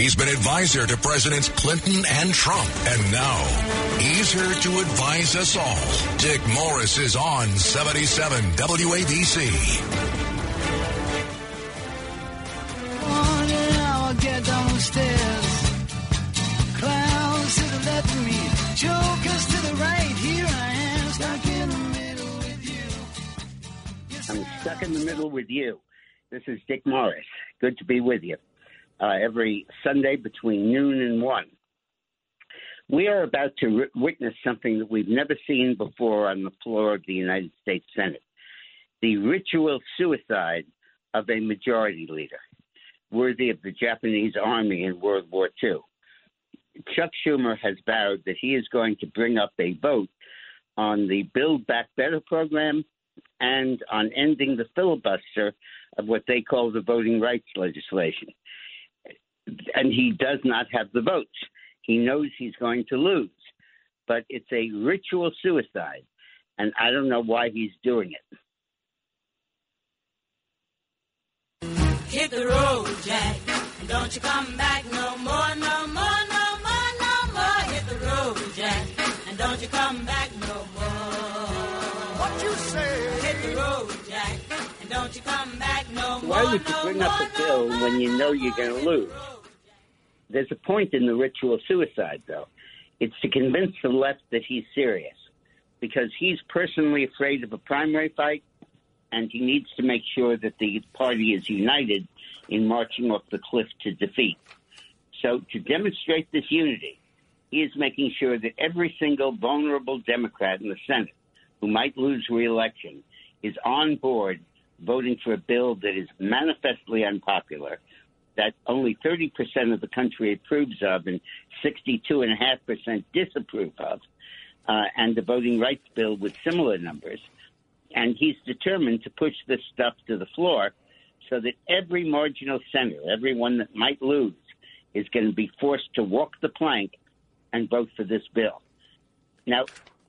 He's been advisor to Presidents Clinton and Trump. And now he's here to advise us all. Dick Morris is on 77 WABC. Morning, I'll get down the stairs. Clowns to the left of me, jokers to the right. Here I am, stuck in the middle with you. I'm stuck in the middle with you. This is Dick Morris. Good to be with you uh, every Sunday between noon and 1. We are about to ri- witness something that we've never seen before on the floor of the United States Senate the ritual suicide of a majority leader, worthy of the Japanese army in World War II. Chuck Schumer has vowed that he is going to bring up a vote on the Build Back Better program and on ending the filibuster of what they call the voting rights legislation. And he does not have the votes. He knows he's going to lose, but it's a ritual suicide, and I don't know why he's doing it. Hit the road, Jack, and don't you come back no more, no more, no more, no more. Hit the road, Jack, and don't you come back no more. What you say? Hit the road, Jack, and don't you come back no more. Why would you no bring up more, a bill no when you know you're going to lose? There's a point in the ritual suicide, though. It's to convince the left that he's serious because he's personally afraid of a primary fight and he needs to make sure that the party is united in marching off the cliff to defeat. So, to demonstrate this unity, he is making sure that every single vulnerable Democrat in the Senate who might lose reelection is on board voting for a bill that is manifestly unpopular, that only 30% of the country approves of and 62.5% disapprove of, uh, and the voting rights bill with similar numbers. And he's determined to push this stuff to the floor so that every marginal senator, everyone that might lose, is going to be forced to walk the plank and vote for this bill. Now,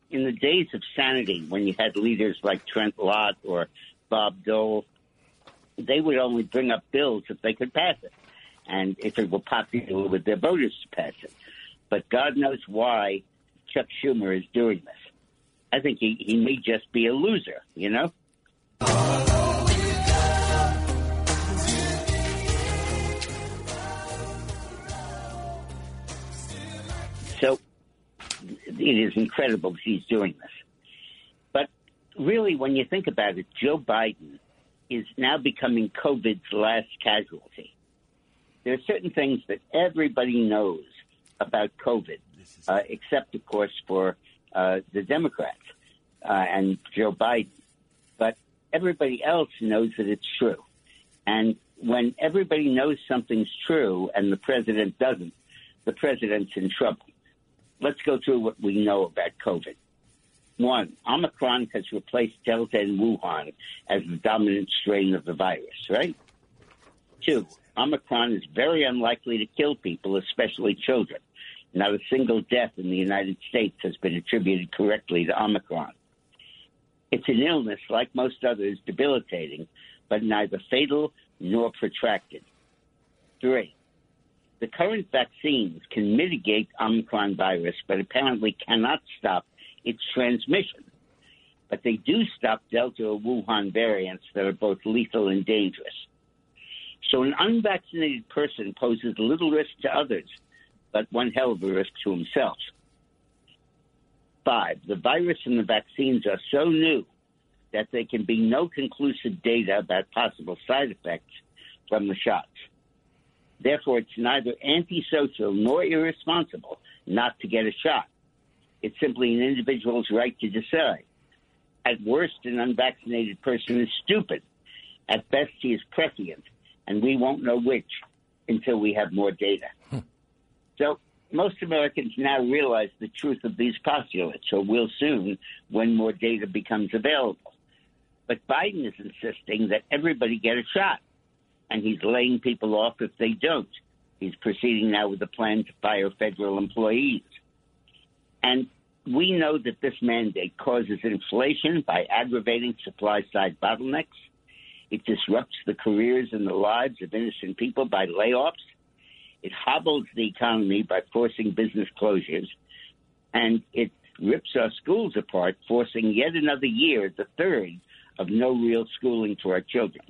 in the days of sanity, when you had leaders like Trent Lott or Bob Dole, they would only bring up bills if they could pass it, and if it were popular with their voters to pass it. But God knows why Chuck Schumer is doing this. I think he, he may just be a loser, you know? So it is incredible he's doing this. But really, when you think about it, Joe Biden is now becoming COVID's last casualty. There are certain things that everybody knows about COVID, uh, except, of course, for uh, the Democrats uh, and Joe Biden. But everybody else knows that it's true. And when everybody knows something's true and the president doesn't, the president's in trouble. Let's go through what we know about COVID. One, Omicron has replaced Delta and Wuhan as the dominant strain of the virus, right? Two, Omicron is very unlikely to kill people, especially children. Not a single death in the United States has been attributed correctly to Omicron. It's an illness, like most others, debilitating, but neither fatal nor protracted. Three, the current vaccines can mitigate Omicron virus, but apparently cannot stop its transmission. But they do stop Delta or Wuhan variants that are both lethal and dangerous. So an unvaccinated person poses little risk to others, but one hell of a risk to himself. Five, the virus and the vaccines are so new that there can be no conclusive data about possible side effects from the shots. Therefore, it's neither antisocial nor irresponsible not to get a shot. It's simply an individual's right to decide. At worst, an unvaccinated person is stupid. At best, he is prescient, and we won't know which until we have more data. Hmm. So, most Americans now realize the truth of these postulates, or will soon when more data becomes available. But Biden is insisting that everybody get a shot, and he's laying people off if they don't. He's proceeding now with a plan to fire federal employees. And we know that this mandate causes inflation by aggravating supply side bottlenecks. It disrupts the careers and the lives of innocent people by layoffs. It hobbles the economy by forcing business closures, and it rips our schools apart, forcing yet another year, the third, of no real schooling for our children.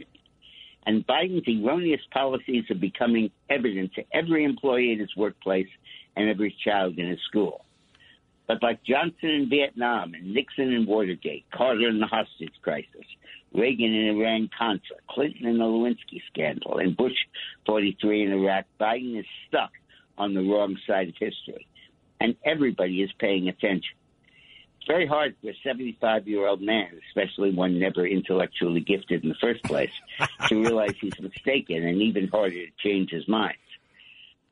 And Biden's erroneous policies are becoming evident to every employee in his workplace and every child in his school. But like Johnson in Vietnam and Nixon in Watergate, Carter in the hostage crisis, Reagan in Iran Contra, Clinton in the Lewinsky scandal, and Bush 43 in Iraq, Biden is stuck on the wrong side of history. And everybody is paying attention. It's very hard for a 75 year old man, especially one never intellectually gifted in the first place, to realize he's mistaken, and even harder to change his mind.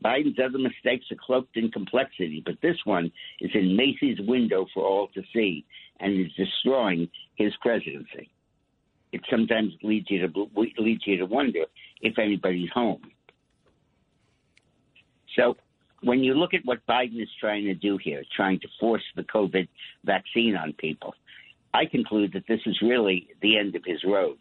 Biden's other mistakes are cloaked in complexity, but this one is in Macy's window for all to see and is destroying his presidency. It sometimes leads you to leads you to wonder if anybody's home. So, when you look at what Biden is trying to do here, trying to force the COVID vaccine on people, I conclude that this is really the end of his road.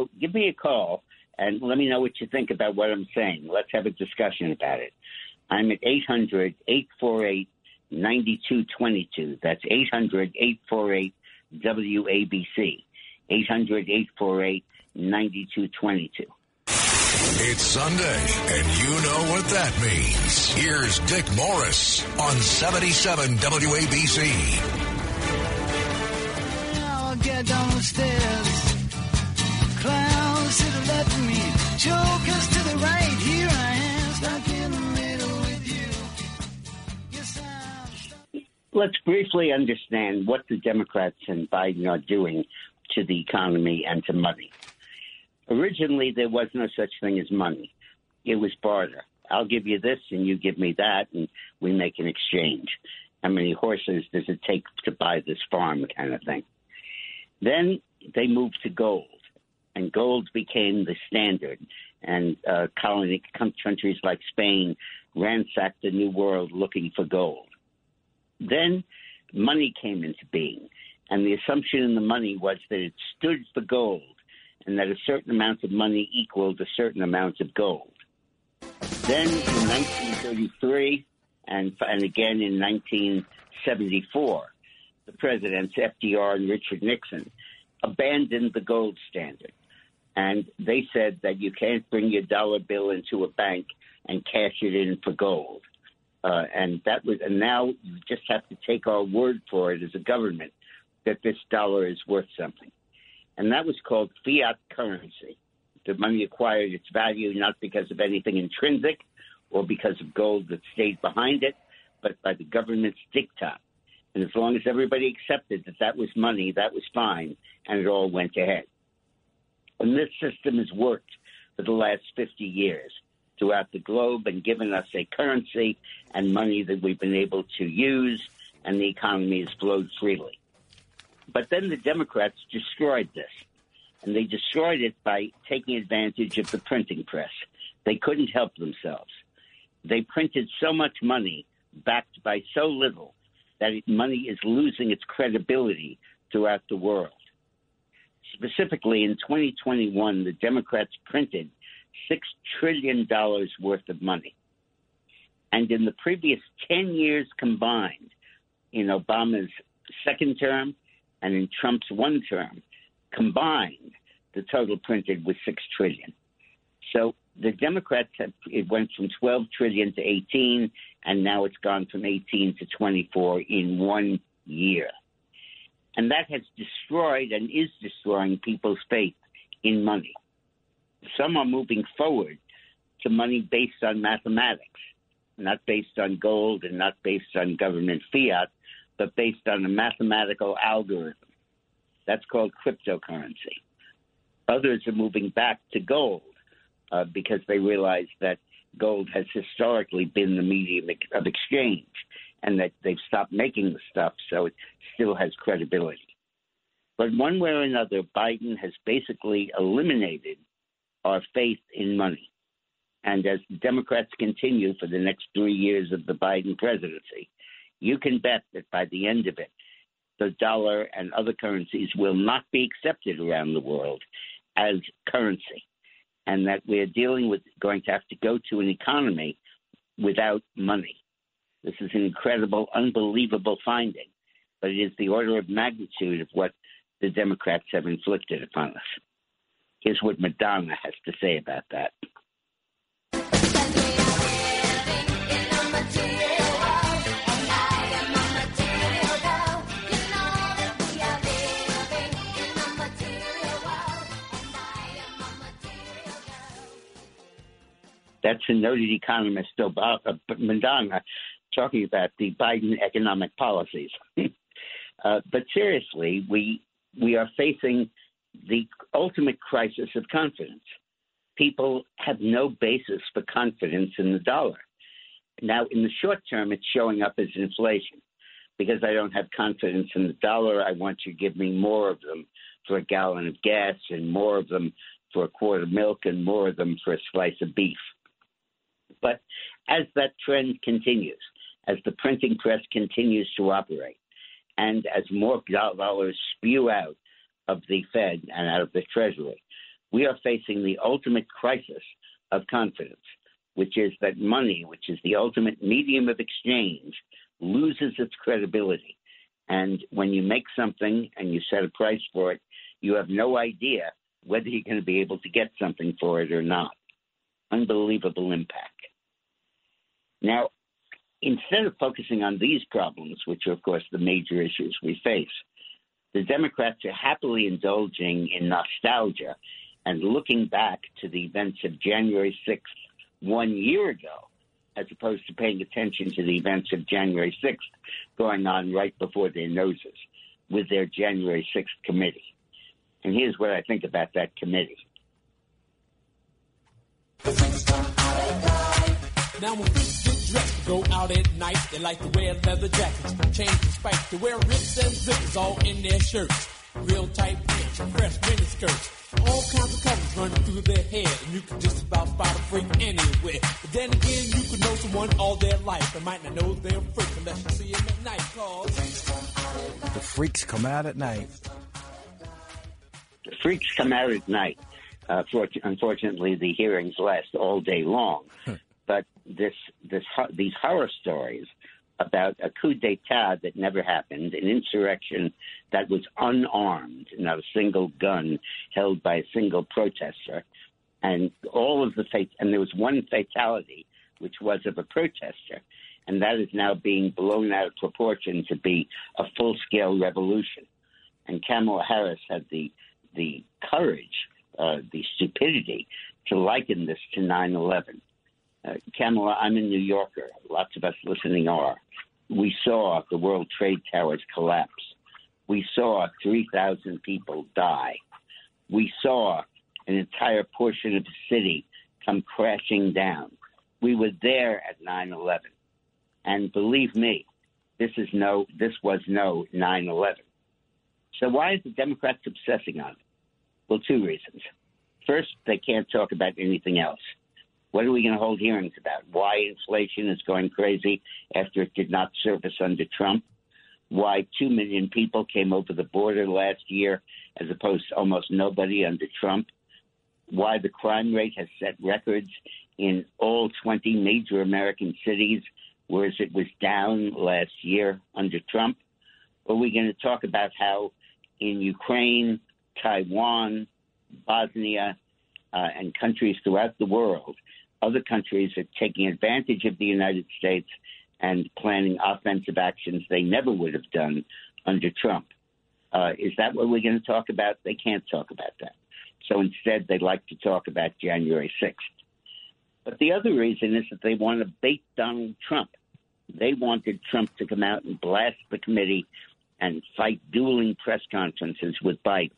So give me a call and let me know what you think about what I'm saying. Let's have a discussion about it. I'm at 800 848 9222. That's 800 848 WABC. 800 848 9222. It's Sunday, and you know what that means. Here's Dick Morris on 77 WABC. Now I'll get down the stairs. Clowns to the left of me, jokers to the right. Here I am, stuck in the middle with you. Yes. Let's briefly understand what the Democrats and Biden are doing to the economy and to money. Originally, there was no such thing as money. It was barter. I'll give you this and you give me that, and we make an exchange. How many horses does it take to buy this farm, kind of thing. Then they moved to gold, and gold became the standard. And uh, colony countries like Spain ransacked the New World looking for gold. Then money came into being, and the assumption in the money was that it stood for gold, and that a certain amount of money equaled a certain amount of gold. Then in 1933 and, and again in 1974, the presidents, FDR and Richard Nixon, abandoned the gold standard. And they said that you can't bring your dollar bill into a bank and cash it in for gold. Uh, and that was, and now you just have to take our word for it as a government that this dollar is worth something. And that was called fiat currency. The money acquired its value not because of anything intrinsic or because of gold that stayed behind it, but by the government's diktat. And as long as everybody accepted that that was money, that was fine, and it all went ahead. And this system has worked for the last 50 years throughout the globe and given us a currency and money that we've been able to use, and the economy has flowed freely. But then the Democrats destroyed this, and they destroyed it by taking advantage of the printing press. They couldn't help themselves. They printed so much money backed by so little that money is losing its credibility throughout the world. Specifically, in 2021, the Democrats printed $6 trillion worth of money. And in the previous 10 years combined, in Obama's second term and in Trump's one term, combined, the total printed was 6 trillion. So the Democrats have, it went from 12 trillion to 18, and now it's gone from 18 to 24 in one year. And that has destroyed and is destroying people's faith in money. Some are moving forward to money based on mathematics, not based on gold and not based on government fiat, but based on a mathematical algorithm. That's called cryptocurrency. Others are moving back to gold uh, because they realize that gold has historically been the medium of exchange and that they've stopped making the stuff, so it still has credibility. But one way or another, Biden has basically eliminated our faith in money. And as the Democrats continue for the next three years of the Biden presidency, you can bet that by the end of it, the dollar and other currencies will not be accepted around the world as currency. And that we're dealing with going to have to go to an economy without money. This is an incredible, unbelievable finding, but it is the order of magnitude of what the Democrats have inflicted upon us. Here's what Madonna has to say about that. That's a noted economist, Madonna, talking about the Biden economic policies. uh, but seriously, we we are facing the ultimate crisis of confidence. People have no basis for confidence in the dollar. Now, in the short term, it's showing up as inflation. Because I don't have confidence in the dollar, I want you to give me more of them for a gallon of gas and more of them for a quart of milk and more of them for a slice of beef. But as that trend continues, as the printing press continues to operate, and as more dollars spew out of the Fed and out of the Treasury, we are facing the ultimate crisis of confidence, which is that money, which is the ultimate medium of exchange, loses its credibility. And when you make something and you set a price for it, you have no idea whether you're going to be able to get something for it or not. Unbelievable impact. Now, instead of focusing on these problems, which are, of course, the major issues we face, the Democrats are happily indulging in nostalgia and looking back to the events of January 6th one year ago, as opposed to paying attention to the events of January 6th going on right before their noses with their January 6th committee. And here's what I think about that committee. Now dressed to go out at night, they like to wear leather jackets, chains and spikes, to wear rips and zippers all in their shirts. Real tight pants and fresh mini skirts. All kinds of colors running through their hair, and you can just about spot a freak anywhere. But then again, you could know someone all their life and might not know they're a freak unless you see them at night. Cause The freaks come out at night. The freaks come out at night. Uh, for, unfortunately, the hearings last all day long. But this, this, these horror stories about a coup d'état that never happened, an insurrection that was unarmed, not a single gun held by a single protester, and all of the fate, and there was one fatality, which was of a protester, and that is now being blown out of proportion to be a full-scale revolution. And Kamala Harris had the the courage, uh, the stupidity to liken this to 9/11. Uh, Kamala, I'm a New Yorker. Lots of us listening are. We saw the World Trade Towers collapse. We saw 3,000 people die. We saw an entire portion of the city come crashing down. We were there at 9/11, and believe me, this is no, this was no 9/11. So why is the Democrats obsessing on it? Well, two reasons. First, they can't talk about anything else. What are we going to hold hearings about? Why inflation is going crazy after it did not surface under Trump? Why 2 million people came over the border last year as opposed to almost nobody under Trump? Why the crime rate has set records in all 20 major American cities, whereas it was down last year under Trump? Are we going to talk about how in Ukraine, Taiwan, Bosnia, uh, and countries throughout the world, other countries are taking advantage of the United States and planning offensive actions they never would have done under Trump. Uh, is that what we're going to talk about? They can't talk about that. So instead, they like to talk about January 6th. But the other reason is that they want to bait Donald Trump. They wanted Trump to come out and blast the committee and fight dueling press conferences with Biden.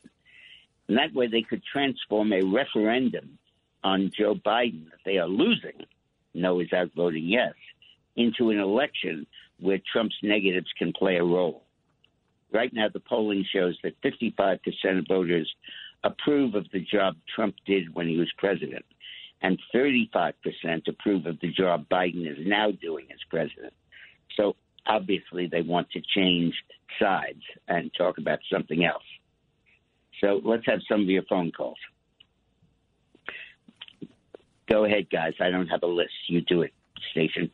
And that way they could transform a referendum on Joe Biden that they are losing, no is outvoting yes, into an election where Trump's negatives can play a role. Right now, the polling shows that 55% of voters approve of the job Trump did when he was president, and 35% approve of the job Biden is now doing as president. So obviously, they want to change sides and talk about something else. So let's have some of your phone calls. Go ahead, guys. I don't have a list. You do it, station.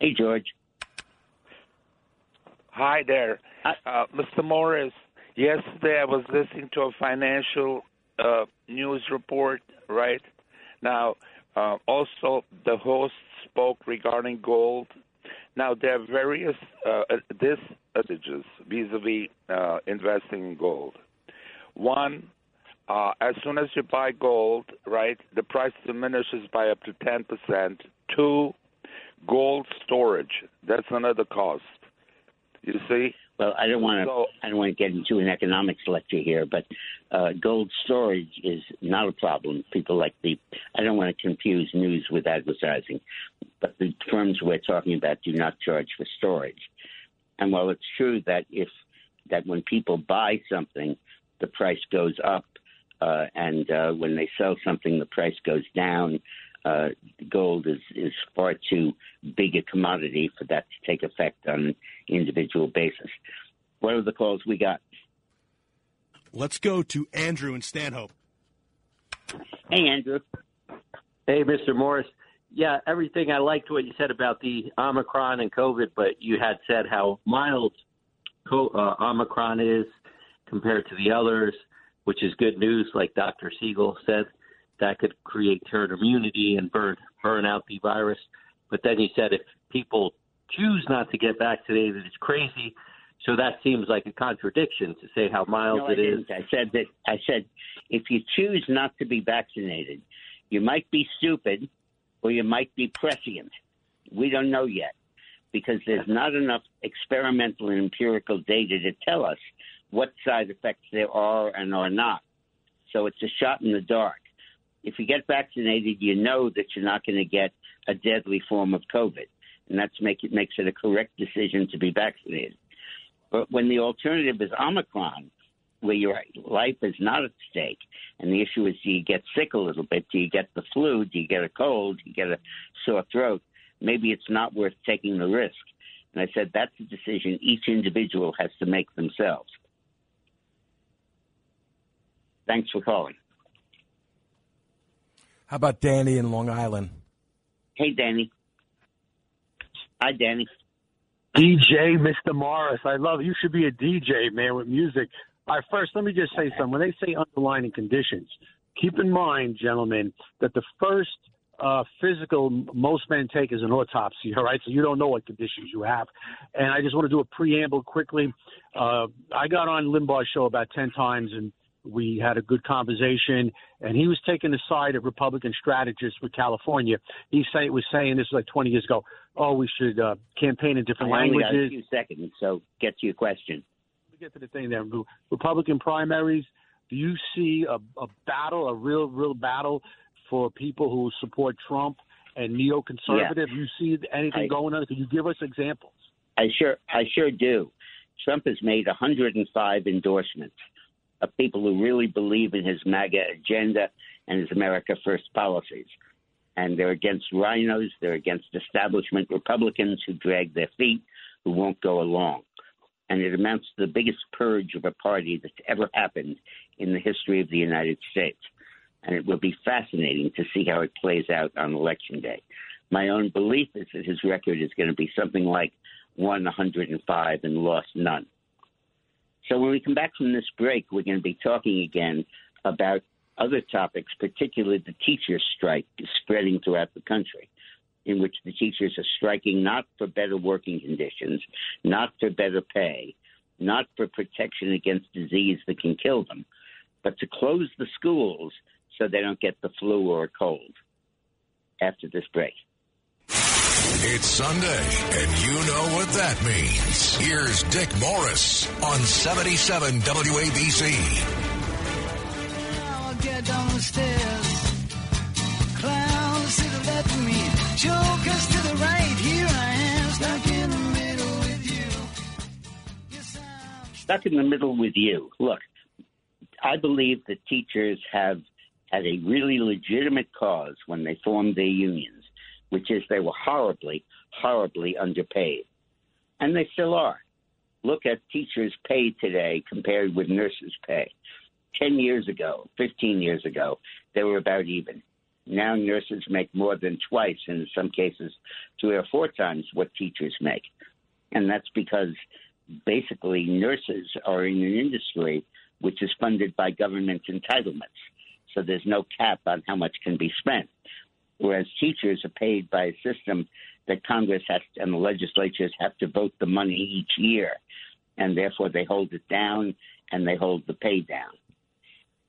Hey, George. Hi there, uh, Mr. Morris. Yesterday I was listening to a financial uh, news report. Right now, uh, also the host spoke regarding gold. Now there are various uh, disadvantages vis-a-vis uh, investing in gold. One, uh, as soon as you buy gold, right, the price diminishes by up to ten percent. Two, gold storage. That's another cost. You see? Well, I don't want to. So- I don't want to get into an economics lecture here, but uh, gold storage is not a problem. People like the. I don't want to confuse news with advertising, but the firms we're talking about do not charge for storage. And while it's true that if that when people buy something, the price goes up, uh, and uh, when they sell something, the price goes down. Uh, gold is, is far too big a commodity for that to take effect on an individual basis. What are the calls we got? Let's go to Andrew and Stanhope. Hey, Andrew. Hey, Mr. Morris. Yeah, everything I liked what you said about the Omicron and COVID, but you had said how mild co- uh, Omicron is compared to the others, which is good news. Like Dr. Siegel said, that could create herd immunity and burn burn out the virus. But then he said if people choose not to get vaccinated, it's crazy. So that seems like a contradiction to say how mild No, I it is. I said that. I said if you choose not to be vaccinated, you might be stupid, or you might be prescient. We don't know yet because there's not enough experimental and empirical data to tell us what side effects there are and are not. So it's a shot in the dark. If you get vaccinated, you know that you're not going to get a deadly form of COVID, and that's make it makes it a correct decision to be vaccinated. But when the alternative is Omicron, where your life is not at stake, and the issue is do you get sick a little bit? Do you get the flu? Do you get a cold? Do you get a sore throat? Maybe it's not worth taking the risk. And I said that's a decision each individual has to make themselves. Thanks for calling. How about Danny in Long Island? Hey, Danny. Hi, Danny. DJ Mr. Morris. I love it. You should be a DJ, man, with music. All right, first, let me just say something. When they say underlying conditions, keep in mind, gentlemen, that the first uh, physical most men take is an autopsy, all right? So you don't know what conditions you have. And I just want to do a preamble quickly. Uh, I got on Limbaugh's show about 10 times, and we had a good conversation, and he was taking the side of Republican strategists with California. He say, was saying this was like 20 years ago. Oh, we should uh, campaign in different I only got a languages. few seconds, so get to your question. Me get to the thing there. Republican primaries. Do you see a, a battle, a real, real battle for people who support Trump and neoconservative? Do you see anything I- going on? Can you give us examples? I sure, I sure do. Trump has made 105 endorsements of people who really believe in his MAGA agenda and his America First policies. And they're against rhinos, they're against establishment Republicans who drag their feet, who won't go along. And it amounts to the biggest purge of a party that's ever happened in the history of the United States. And it will be fascinating to see how it plays out on election day. My own belief is that his record is going to be something like 105 and lost none. So when we come back from this break, we're going to be talking again about other topics, particularly the teachers' strike spreading throughout the country, in which the teachers are striking not for better working conditions, not for better pay, not for protection against disease that can kill them, but to close the schools so they don't get the flu or a cold. After this break. It's Sunday, and you know what that means. Here's Dick Morris on 77 WABC. I'll get down the stairs. Clowns to the left of me, Jokers to the right, here I am, stuck in the middle with you. stuck in the middle with you. Look, I believe that teachers have had a really legitimate cause when they formed their unions, which is they were horribly, horribly underpaid. And they still are. Look at teachers' pay today compared with nurses' pay. 10 years ago, 15 years ago, they were about even. Now nurses make more than twice, and in some cases, three or four times what teachers make. And that's because basically nurses are in an industry which is funded by government entitlements. So there's no cap on how much can be spent. Whereas teachers are paid by a system that Congress has and the legislatures have to vote the money each year. And therefore they hold it down and they hold the pay down.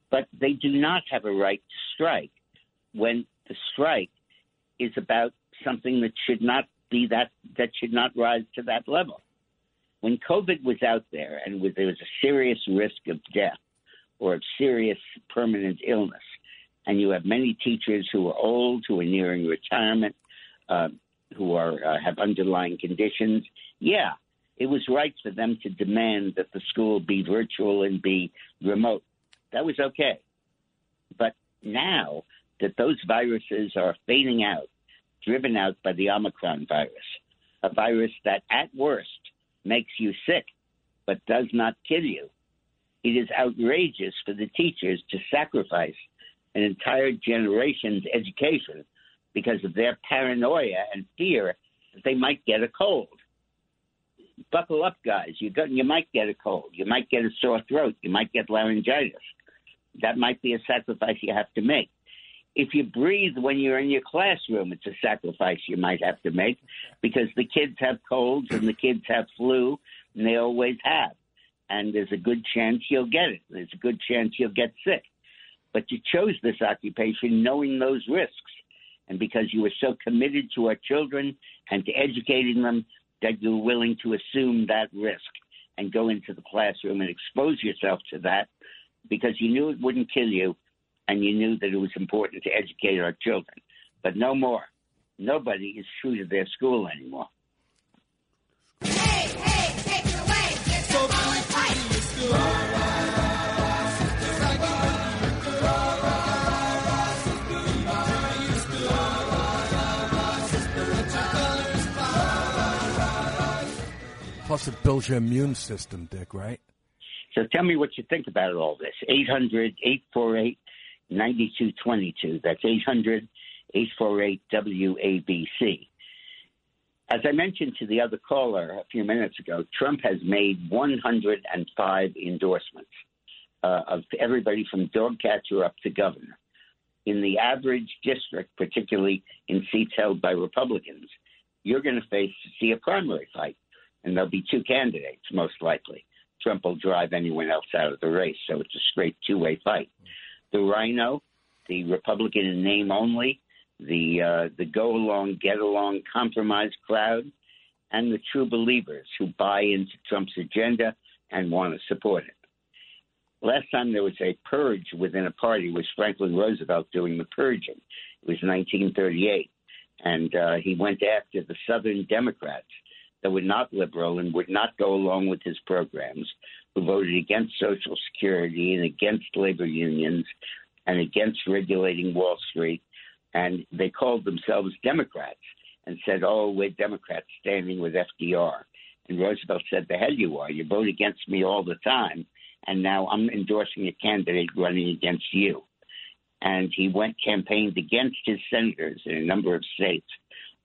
But they do not have a right to strike when the strike is about something that should not be that that should not rise to that level. When COVID was out there and was, there was a serious risk of death or of serious permanent illness, and you have many teachers who are old, who are nearing retirement, uh, who are uh, have underlying conditions, yeah, it was right for them to demand that the school be virtual and be remote. That was okay. But now that those viruses are fading out, driven out by the Omicron virus, a virus that at worst makes you sick but does not kill you. It is outrageous for the teachers to sacrifice an entire generation's education because of their paranoia and fear that they might get a cold. Buckle up, guys. You got, you might get a cold. You might get a sore throat. You might get laryngitis. That might be a sacrifice you have to make. If you breathe when you're in your classroom, it's a sacrifice you might have to make because the kids have colds and the kids have flu, and they always have. And there's a good chance you'll get it. There's a good chance you'll get sick. But you chose this occupation knowing those risks. And because you were so committed to our children and to educating them that you were willing to assume that risk and go into the classroom and expose yourself to that because you knew it wouldn't kill you and you knew that it was important to educate our children. But no more. Nobody is true to their school anymore. Plus, it builds your immune system, Dick, right? So tell me what you think about all this. 800 848 9222. That's 800 848 WABC. As I mentioned to the other caller a few minutes ago, Trump has made 105 endorsements uh, of everybody from dog catcher up to governor. In the average district, particularly in seats held by Republicans, you're going to face see a primary fight, and there'll be two candidates most likely. Trump will drive anyone else out of the race, so it's a straight two-way fight. The Rhino, the Republican in name only, the uh, the go along, get along, compromise crowd, and the true believers who buy into Trump's agenda and want to support it. Last time there was a purge within a party was Franklin Roosevelt doing the purging. It was 1938, and uh, he went after the Southern Democrats that were not liberal and would not go along with his programs, who voted against Social Security and against labor unions and against regulating Wall Street. And they called themselves Democrats and said, oh, we're Democrats standing with FDR. And Roosevelt said, the hell you are. You vote against me all the time. And now I'm endorsing a candidate running against you. And he went campaigned against his senators in a number of states,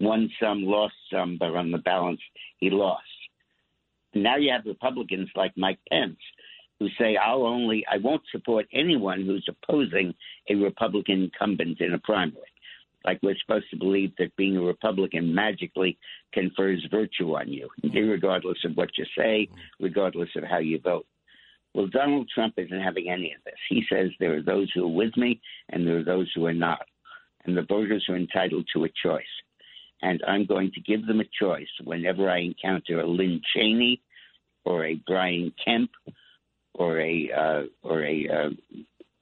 won some, lost some, but on the balance, he lost. Now you have Republicans like Mike Pence who say, I'll only, I won't support anyone who's opposing a Republican incumbent in a primary. Like we're supposed to believe that being a Republican magically confers virtue on you, regardless of what you say, regardless of how you vote. Well, Donald Trump isn't having any of this. He says there are those who are with me and there are those who are not. And the voters are entitled to a choice. And I'm going to give them a choice whenever I encounter a Lynn Cheney or a Brian Kemp or a uh, or a uh,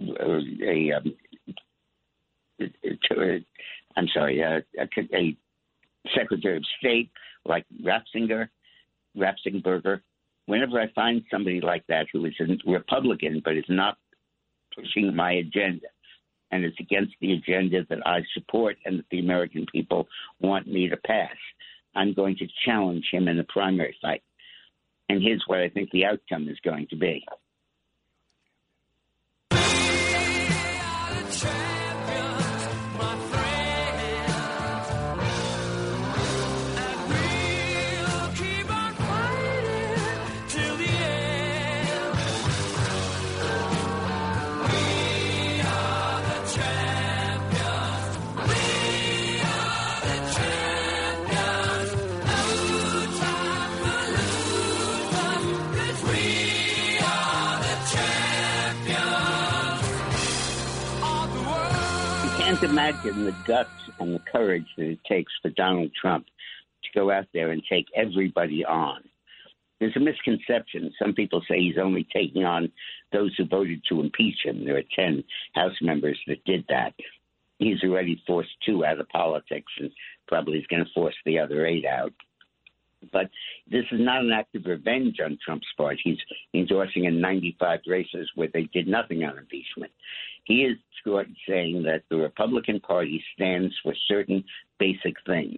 a um, I'm sorry, uh, a, a Secretary of State like Ratzinger, Ratzenberger. Whenever I find somebody like that who is a Republican but is not pushing my agenda and is against the agenda that I support and that the American people want me to pass, I'm going to challenge him in the primary fight. And here's what I think the outcome is going to be. Can't imagine the guts and the courage that it takes for Donald Trump to go out there and take everybody on. There's a misconception. Some people say he's only taking on those who voted to impeach him. There are 10 House members that did that. He's already forced two out of politics and probably is going to force the other eight out. But this is not an act of revenge on Trump's part. He's endorsing in 95 races where they did nothing on impeachment. He is saying that the Republican Party stands for certain basic things.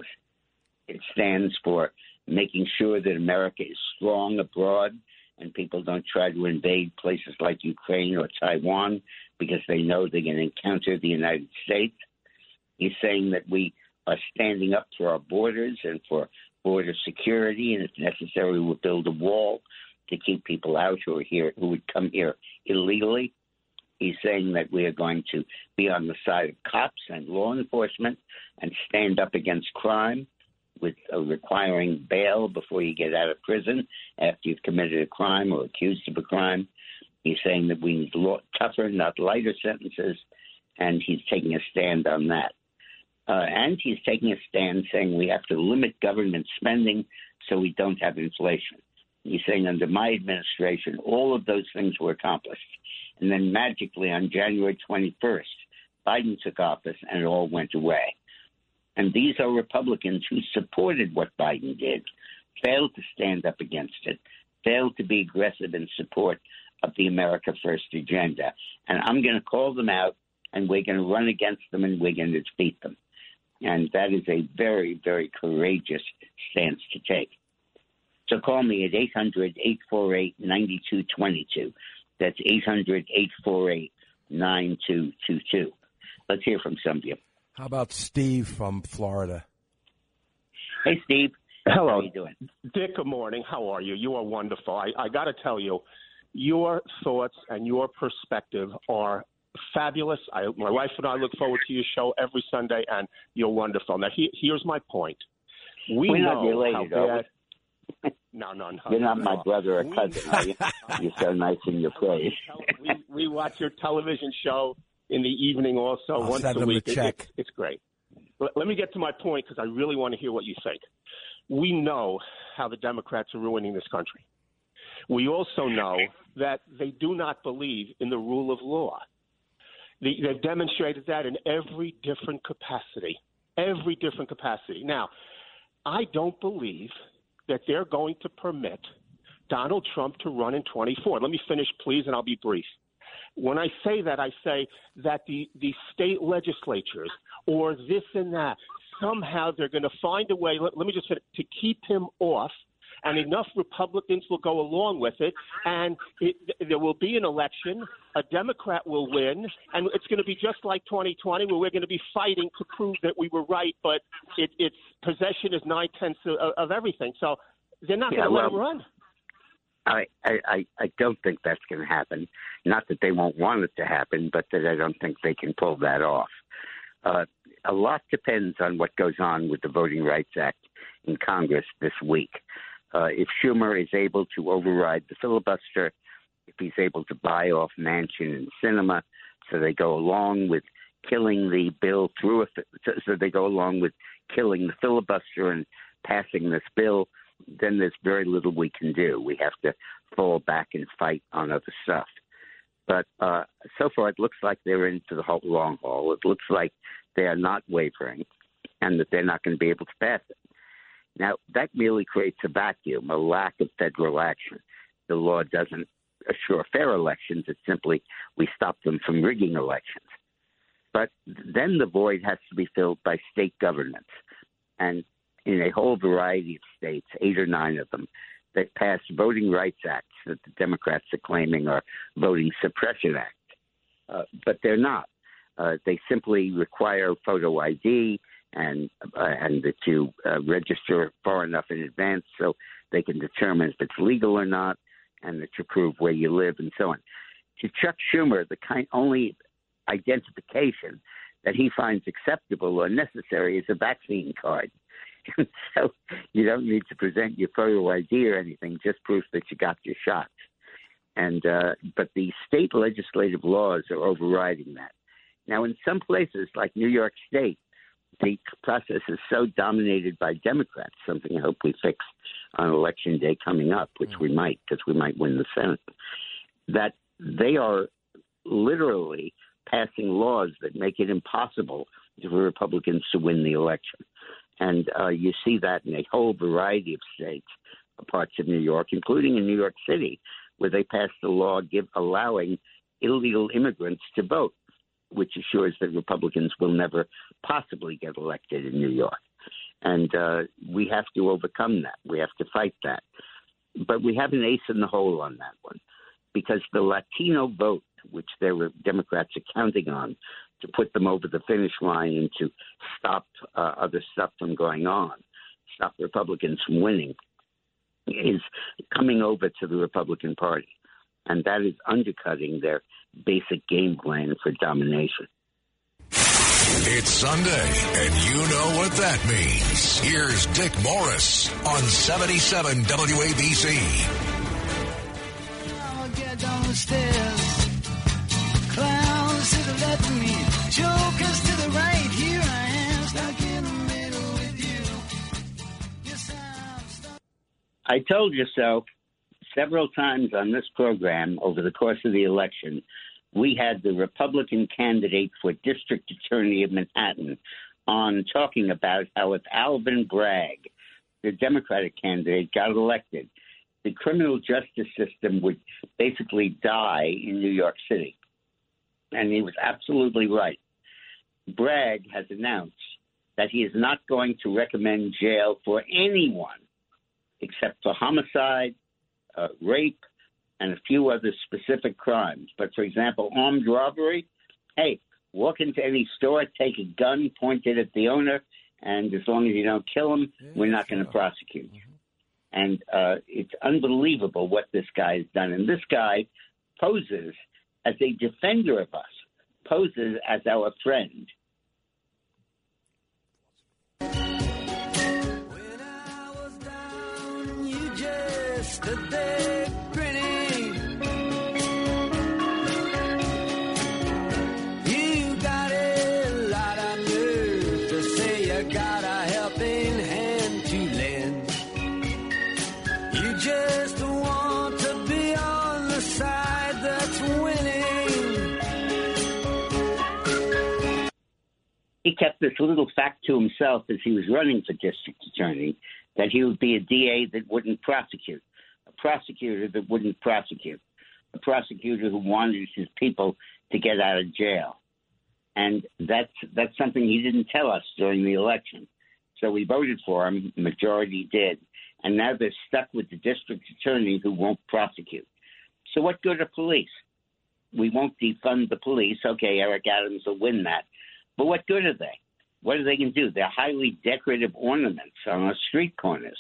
It stands for making sure that America is strong abroad and people don't try to invade places like Ukraine or Taiwan because they know they're going to encounter the United States. He's saying that we are standing up for our borders and for border security, and if necessary, we'll build a wall to keep people out who are here who would come here illegally. He's saying that we are going to be on the side of cops and law enforcement and stand up against crime with uh, requiring bail before you get out of prison after you've committed a crime or accused of a crime. He's saying that we need law, tougher, not lighter sentences, and he's taking a stand on that. Uh, and he's taking a stand saying we have to limit government spending so we don't have inflation. He's saying under my administration, all of those things were accomplished. And then magically on January 21st, Biden took office and it all went away. And these are Republicans who supported what Biden did, failed to stand up against it, failed to be aggressive in support of the America First agenda. And I'm going to call them out and we're going to run against them and we're going to defeat them. And that is a very, very courageous stance to take. So call me at 800 848 9222. That's 800 848 9222. Let's hear from some of you. How about Steve from Florida? Hey, Steve. Hello. How are you doing? Dick, good morning. How are you? You are wonderful. I, I got to tell you, your thoughts and your perspective are fabulous. I, my wife and I look forward to your show every Sunday, and you're wonderful. Now, he, here's my point. We We're know not related, how are we? bad. No, no, no. You're not no. my brother or cousin, are you? You're so nice in your praise. we, we watch your television show in the evening also I'll once send a him a week. It- check. it's, it's great. Let, let me get to my point because I really want to hear what you think. We know how the Democrats are ruining this country. We also know that they do not believe in the rule of law. They, they've demonstrated that in every different capacity. Every different capacity. Now, I don't believe that they're going to permit Donald Trump to run in 24. Let me finish, please, and I'll be brief. When I say that, I say that the, the state legislatures or this and that, somehow they're going to find a way, let, let me just finish, to keep him off. And enough Republicans will go along with it, and it, there will be an election. A Democrat will win, and it's going to be just like 2020, where we're going to be fighting to prove that we were right. But it, it's possession is nine tenths of, of everything. So they're not Yeah, going to let well, him run. I, I, I I don't think that's going to happen. Not that they won't want it to happen, but that I don't think they can pull that off. Uh, a lot depends on what goes on with the Voting Rights Act in Congress this week. Uh, if Schumer is able to override the filibuster, if he's able to buy off Manchin and Cinema, so they go along with killing the bill through a, so they go along with killing the filibuster and passing this bill, then there's very little we can do. We have to fall back and fight on other stuff. But uh, so far, it looks like they're into the whole long haul. It looks like they are not wavering. and that they're not going to be able to pass it. Now, that merely creates a vacuum, a lack of federal action. The law doesn't assure fair elections, it's simply we stop them from rigging elections. But then the void has to be filled by state governments. And in a whole variety of states, eight or nine of them, that passed voting rights acts that the Democrats are claiming are voting suppression acts. Uh, but they're not. Uh, they simply require photo ID and uh, and that you uh, register far enough in advance so they can determine if it's legal or not, and that you prove where you live and so on. To Chuck Schumer, the kind only identification that he finds acceptable or necessary is a vaccine card. so you don't need to present your photo ID or anything, just proof that you got your shots. And uh, but the state legislative laws are overriding that. Now, in some places like New York State, the process is so dominated by Democrats, something I hope we fix on election day coming up, which we might, because we might win the Senate, that they are literally passing laws that make it impossible for Republicans to win the election. And uh, you see that in a whole variety of states, parts of New York, including in New York City, where they passed a law give, allowing illegal immigrants to vote, which assures that Republicans will never possibly get elected in New York. And uh, we have to overcome that. We have to fight that. But we have an ace in the hole on that one because the Latino vote, which there were Democrats are counting on to put them over the finish line and to stop uh, other stuff from going on, stop Republicans from winning, is coming over to the Republican Party. And that is undercutting their basic game plan for domination. It's Sunday, and you know what that means. Here's Dick Morris on 77 WABC. I'ma get down the stairs. Clowns to the left of me, jokers to the right. Here I am, stuck in the middle with you. Yes, I'm stuck. I told you so several times on this program over the course of the election. We had the Republican candidate for district attorney of Manhattan on talking about how if Alvin Bragg, the Democratic candidate, got elected, the criminal justice system would basically die in New York City. And he was absolutely right. Bragg has announced that he is not going to recommend jail for anyone except for homicide, uh, rape, and a few other specific crimes. But for example, armed robbery, hey, walk into any store, take a gun, point it at the owner, and as long as you don't kill him, we're not going to prosecute you. And uh, it's unbelievable what this guy has done. And this guy poses as a defender of us, poses as our friend. Stood grinning. You got a lot of nerve to say you got a helping hand to lend. You just want to be on the side that's winning. he kept this little fact to himself as he was running for district attorney that he would be a DA that wouldn't prosecute, a prosecutor that wouldn't prosecute, a prosecutor who wanted his people to get out of jail. And that's that's something he didn't tell us during the election. So we voted for him, majority did. And now they're stuck with the district attorney who won't prosecute. So what good are police? We won't defund the police. Okay, Eric Adams will win that. But what good are they? What are they going to do? They're highly decorative ornaments on our street corners.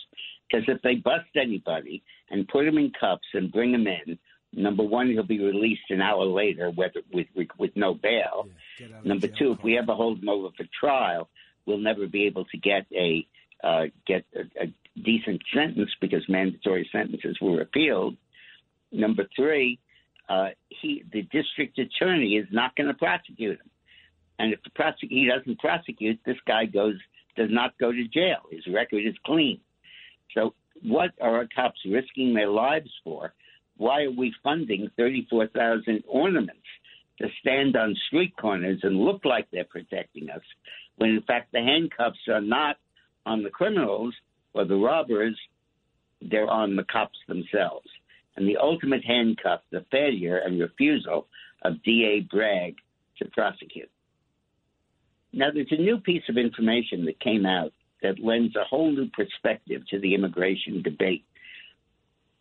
Because if they bust anybody and put him in cuffs and bring him in, number one, he'll be released an hour later, whether with with, with no bail. number two, if we ever hold him over for trial, we'll never be able to get a uh, get a, a decent sentence because mandatory sentences were repealed. Number three, uh, he the district attorney is not going to prosecute him. And if the prosec- he doesn't prosecute, this guy goes does not go to jail. His record is clean. So what are our cops risking their lives for? Why are we funding thirty four thousand ornaments to stand on street corners and look like they're protecting us when in fact the handcuffs are not on the criminals or the robbers, they're on the cops themselves. And the ultimate handcuff, the failure and refusal of DA Bragg to prosecute. Now, there's a new piece of information that came out that lends a whole new perspective to the immigration debate.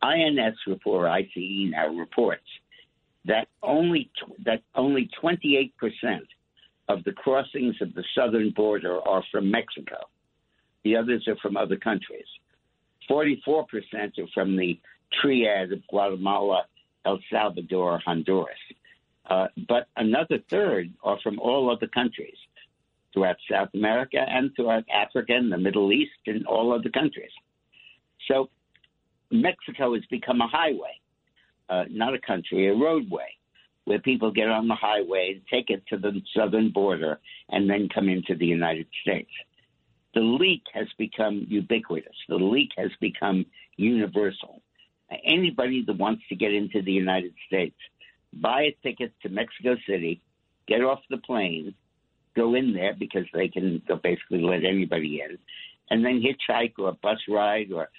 INS report, ICE now reports that only that only 28 percent of the crossings of the southern border are from Mexico. The others are from other countries. 44 percent are from the triad of Guatemala, El Salvador, Honduras. Uh, but another third are from all other countries throughout South America and throughout Africa and the Middle East and all other countries. So Mexico has become a highway, uh, not a country, a roadway, where people get on the highway take it to the southern border and then come into the United States. The leak has become ubiquitous. The leak has become universal. Anybody that wants to get into the United States, buy a ticket to Mexico City, get off the plane, go in there because they can basically let anybody in, and then hitchhike or bus ride or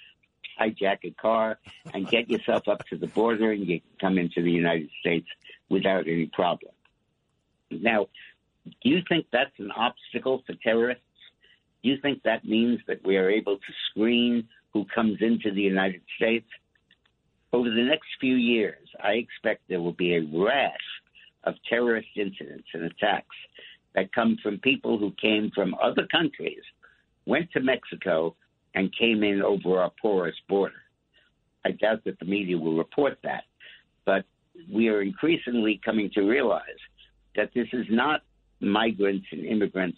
hijack a car and get yourself up to the border and you can come into the United States without any problem. Now, do you think that's an obstacle for terrorists? Do you think that means that we are able to screen who comes into the United States? Over the next few years, I expect there will be a rash of terrorist incidents and attacks that come from people who came from other countries, went to Mexico, and came in over our porous border. I doubt that the media will report that, but we are increasingly coming to realize that this is not migrants and immigrants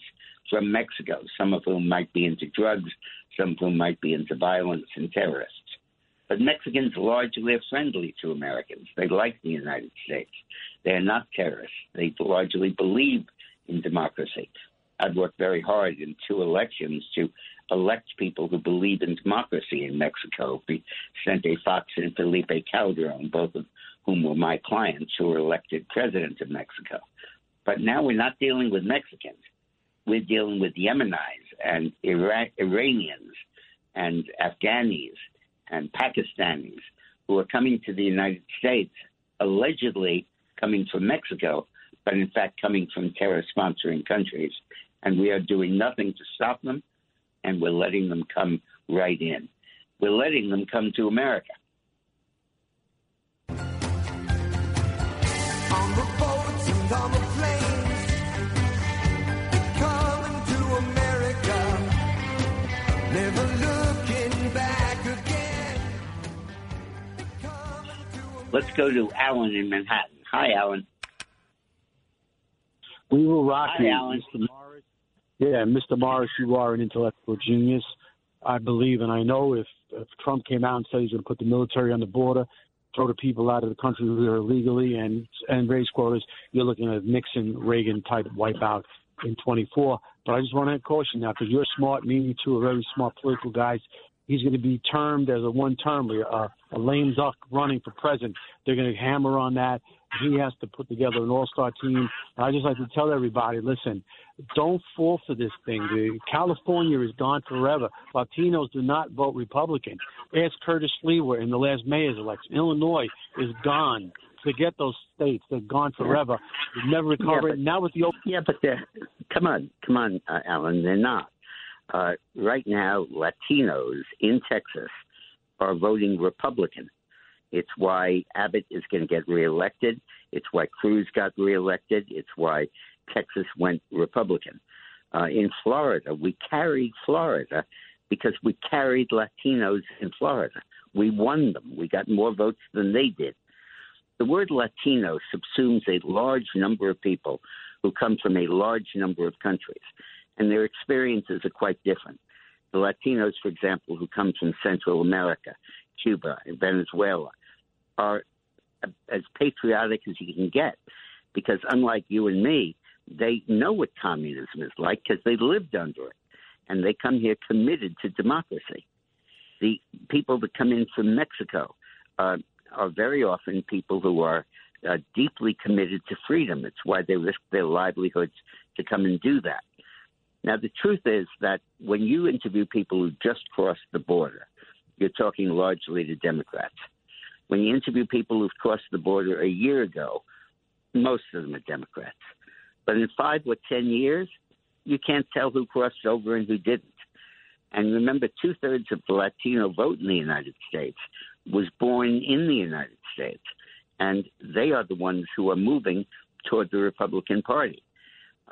from Mexico, some of whom might be into drugs, some of whom might be into violence and terrorists. But Mexicans largely are friendly to Americans. They like the United States. They are not terrorists. They largely believe in democracy. I've worked very hard in two elections to elect people who believe in democracy in Mexico. Vicente Fox and Felipe Calderon, both of whom were my clients who were elected president of Mexico. But now we're not dealing with Mexicans. We're dealing with Yemenis and Iraq, Iranians and Afghanis and Pakistanis who are coming to the United States, allegedly coming from Mexico, but in fact coming from terror sponsoring countries. And we are doing nothing to stop them, and we're letting them come right in. We're letting them come to America. On the boats and on the planes, coming to America, never looking back again. Let's go to Alan in Manhattan. Hi, Alan. We will rock Hi, you, Alan. Mr. Morris. Yeah, Mr. Morris, you are an intellectual genius. I believe, and I know if, if Trump came out and said he's going to put the military on the border, throw the people out of the country who are illegally, and and raise quotas, you're looking at a Nixon, Reagan type wipeout in 24. But I just want to caution now, because you're smart, me and you two are very smart political guys. He's going to be termed as a one-termer, a, a lame duck running for president. They're going to hammer on that. He has to put together an all-star team. I just like to tell everybody, listen, don't fall for this thing. Dude. California is gone forever. Latinos do not vote Republican. Ask Curtis Sliwa in the last mayor's election. Illinois is gone. Forget those states; they're gone forever. We've never recovered. but- now with the open Yeah, but they're, come on, come on, uh, Alan, they're not. Uh, right now, Latinos in Texas are voting Republican. It's why Abbott is going to get reelected. It's why Cruz got reelected. It's why Texas went Republican. Uh, in Florida, we carried Florida because we carried Latinos in Florida. We won them. We got more votes than they did. The word Latino subsumes a large number of people who come from a large number of countries, and their experiences are quite different. The Latinos, for example, who come from Central America, Cuba, and Venezuela, are as patriotic as you can get because, unlike you and me, they know what communism is like because they lived under it, and they come here committed to democracy. The people that come in from Mexico uh, are very often people who are uh, deeply committed to freedom. It's why they risk their livelihoods to come and do that. Now, the truth is that when you interview people who just crossed the border, you're talking largely to Democrats. When you interview people who've crossed the border a year ago, most of them are Democrats. But in five or ten years, you can't tell who crossed over and who didn't. And remember, two thirds of the Latino vote in the United States was born in the United States. And they are the ones who are moving toward the Republican Party.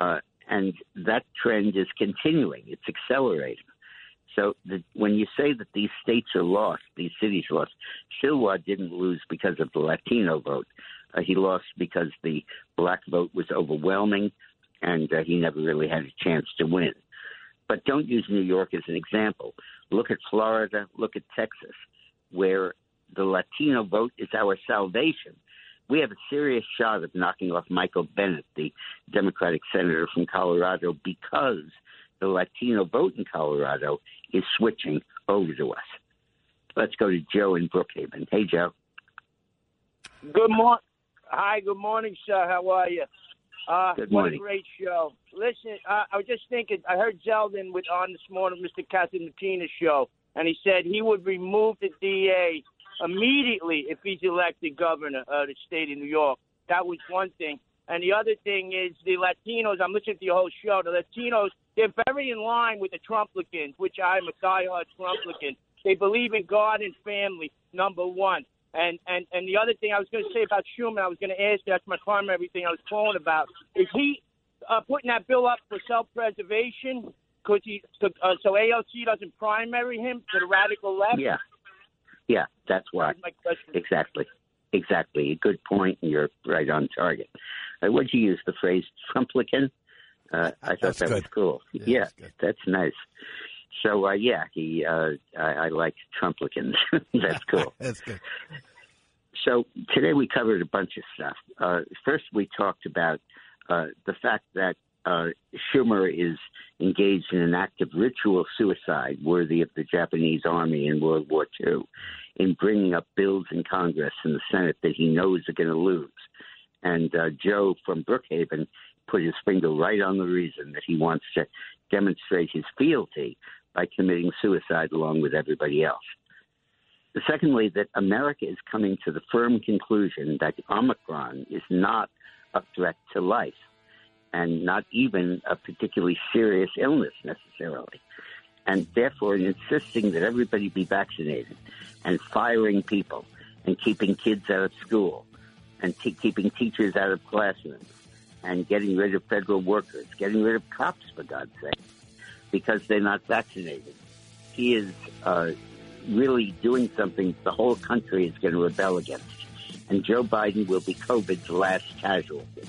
Uh, and that trend is continuing, it's accelerating. So the, when you say that these states are lost, these cities lost, Sliwa didn't lose because of the Latino vote. Uh, he lost because the black vote was overwhelming, and uh, he never really had a chance to win. But don't use New York as an example. Look at Florida, look at Texas, where the Latino vote is our salvation. We have a serious shot of knocking off Michael Bennet, the Democratic senator from Colorado, because the Latino vote in Colorado is switching over to us. Let's go to Joe in Brookhaven. Hey, Joe. Good morning. Hi, good morning, sir. How are you? Uh, Good what morning. a great show. Listen, uh, I was just thinking, I heard Zeldin with on this morning, Mr. Catsimatidis's show, and he said he would remove the DA immediately if he's elected governor of the state of New York. That was one thing. And the other thing is the Latinos, I'm listening to your whole show, the Latinos, they're very in line with the Trumplicans, which I'm a diehard Trumplican. They believe in God and family, number one. And and and the other thing I was going to say about Schumer, I was going to ask that's my primary thing I was calling about. Is he uh, putting that bill up for self-preservation? Cause he, uh, so AOC doesn't primary him to the radical left? Yeah. Yeah, that's why. my question. Exactly. Exactly. A good point, and you're right on target. Uh, would you use the phrase Trumplican? Uh, I thought That's that was cool. Yeah, that's nice. So, uh, yeah, he, uh, I, I like Trumplicans. that's cool. That's good. So today we covered a bunch of stuff. Uh, first, we talked about uh, the fact that uh, Schumer is engaged in an act of ritual suicide worthy of the Japanese army in World War II in bringing up bills in Congress and the Senate that he knows are going to lose. And uh, Joe from Brookhaven put his finger right on the reason that he wants to demonstrate his fealty by committing suicide along with everybody else. Secondly, that America is coming to the firm conclusion that Omicron is not a threat to life and not even a particularly serious illness necessarily. And therefore, in insisting that everybody be vaccinated and firing people and keeping kids out of school and t- keeping teachers out of classrooms and getting rid of federal workers, getting rid of cops, for God's sake, because they're not vaccinated. He is uh, really doing something the whole country is going to rebel against. And Joe Biden will be COVID's last casualty.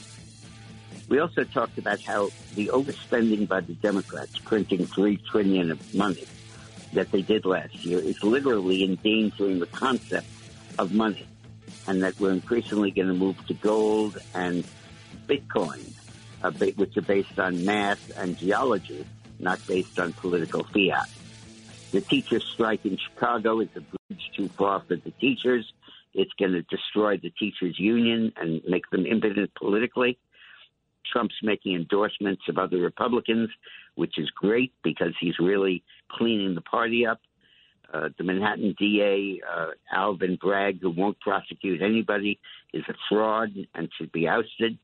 We also talked about how the overspending by the Democrats, printing three trillion of money that they did last year, is literally endangering the concept of money, and that we're increasingly going to move to gold and Bitcoin, which are based on math and geology, not based on political fiat. The teachers' strike in Chicago is a bridge too far for the teachers. It's going to destroy the teachers' union and make them impotent politically. Trump's making endorsements of other Republicans, which is great because he's really cleaning the party up. Uh, the Manhattan DA, uh, Alvin Bragg, who won't prosecute anybody, is a fraud and should be ousted.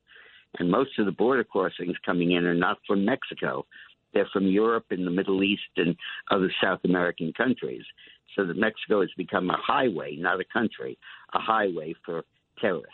And most of the border crossings coming in are not from Mexico. They're from Europe and the Middle East and other South American countries. So that Mexico has become a highway, not a country, a highway for terrorists.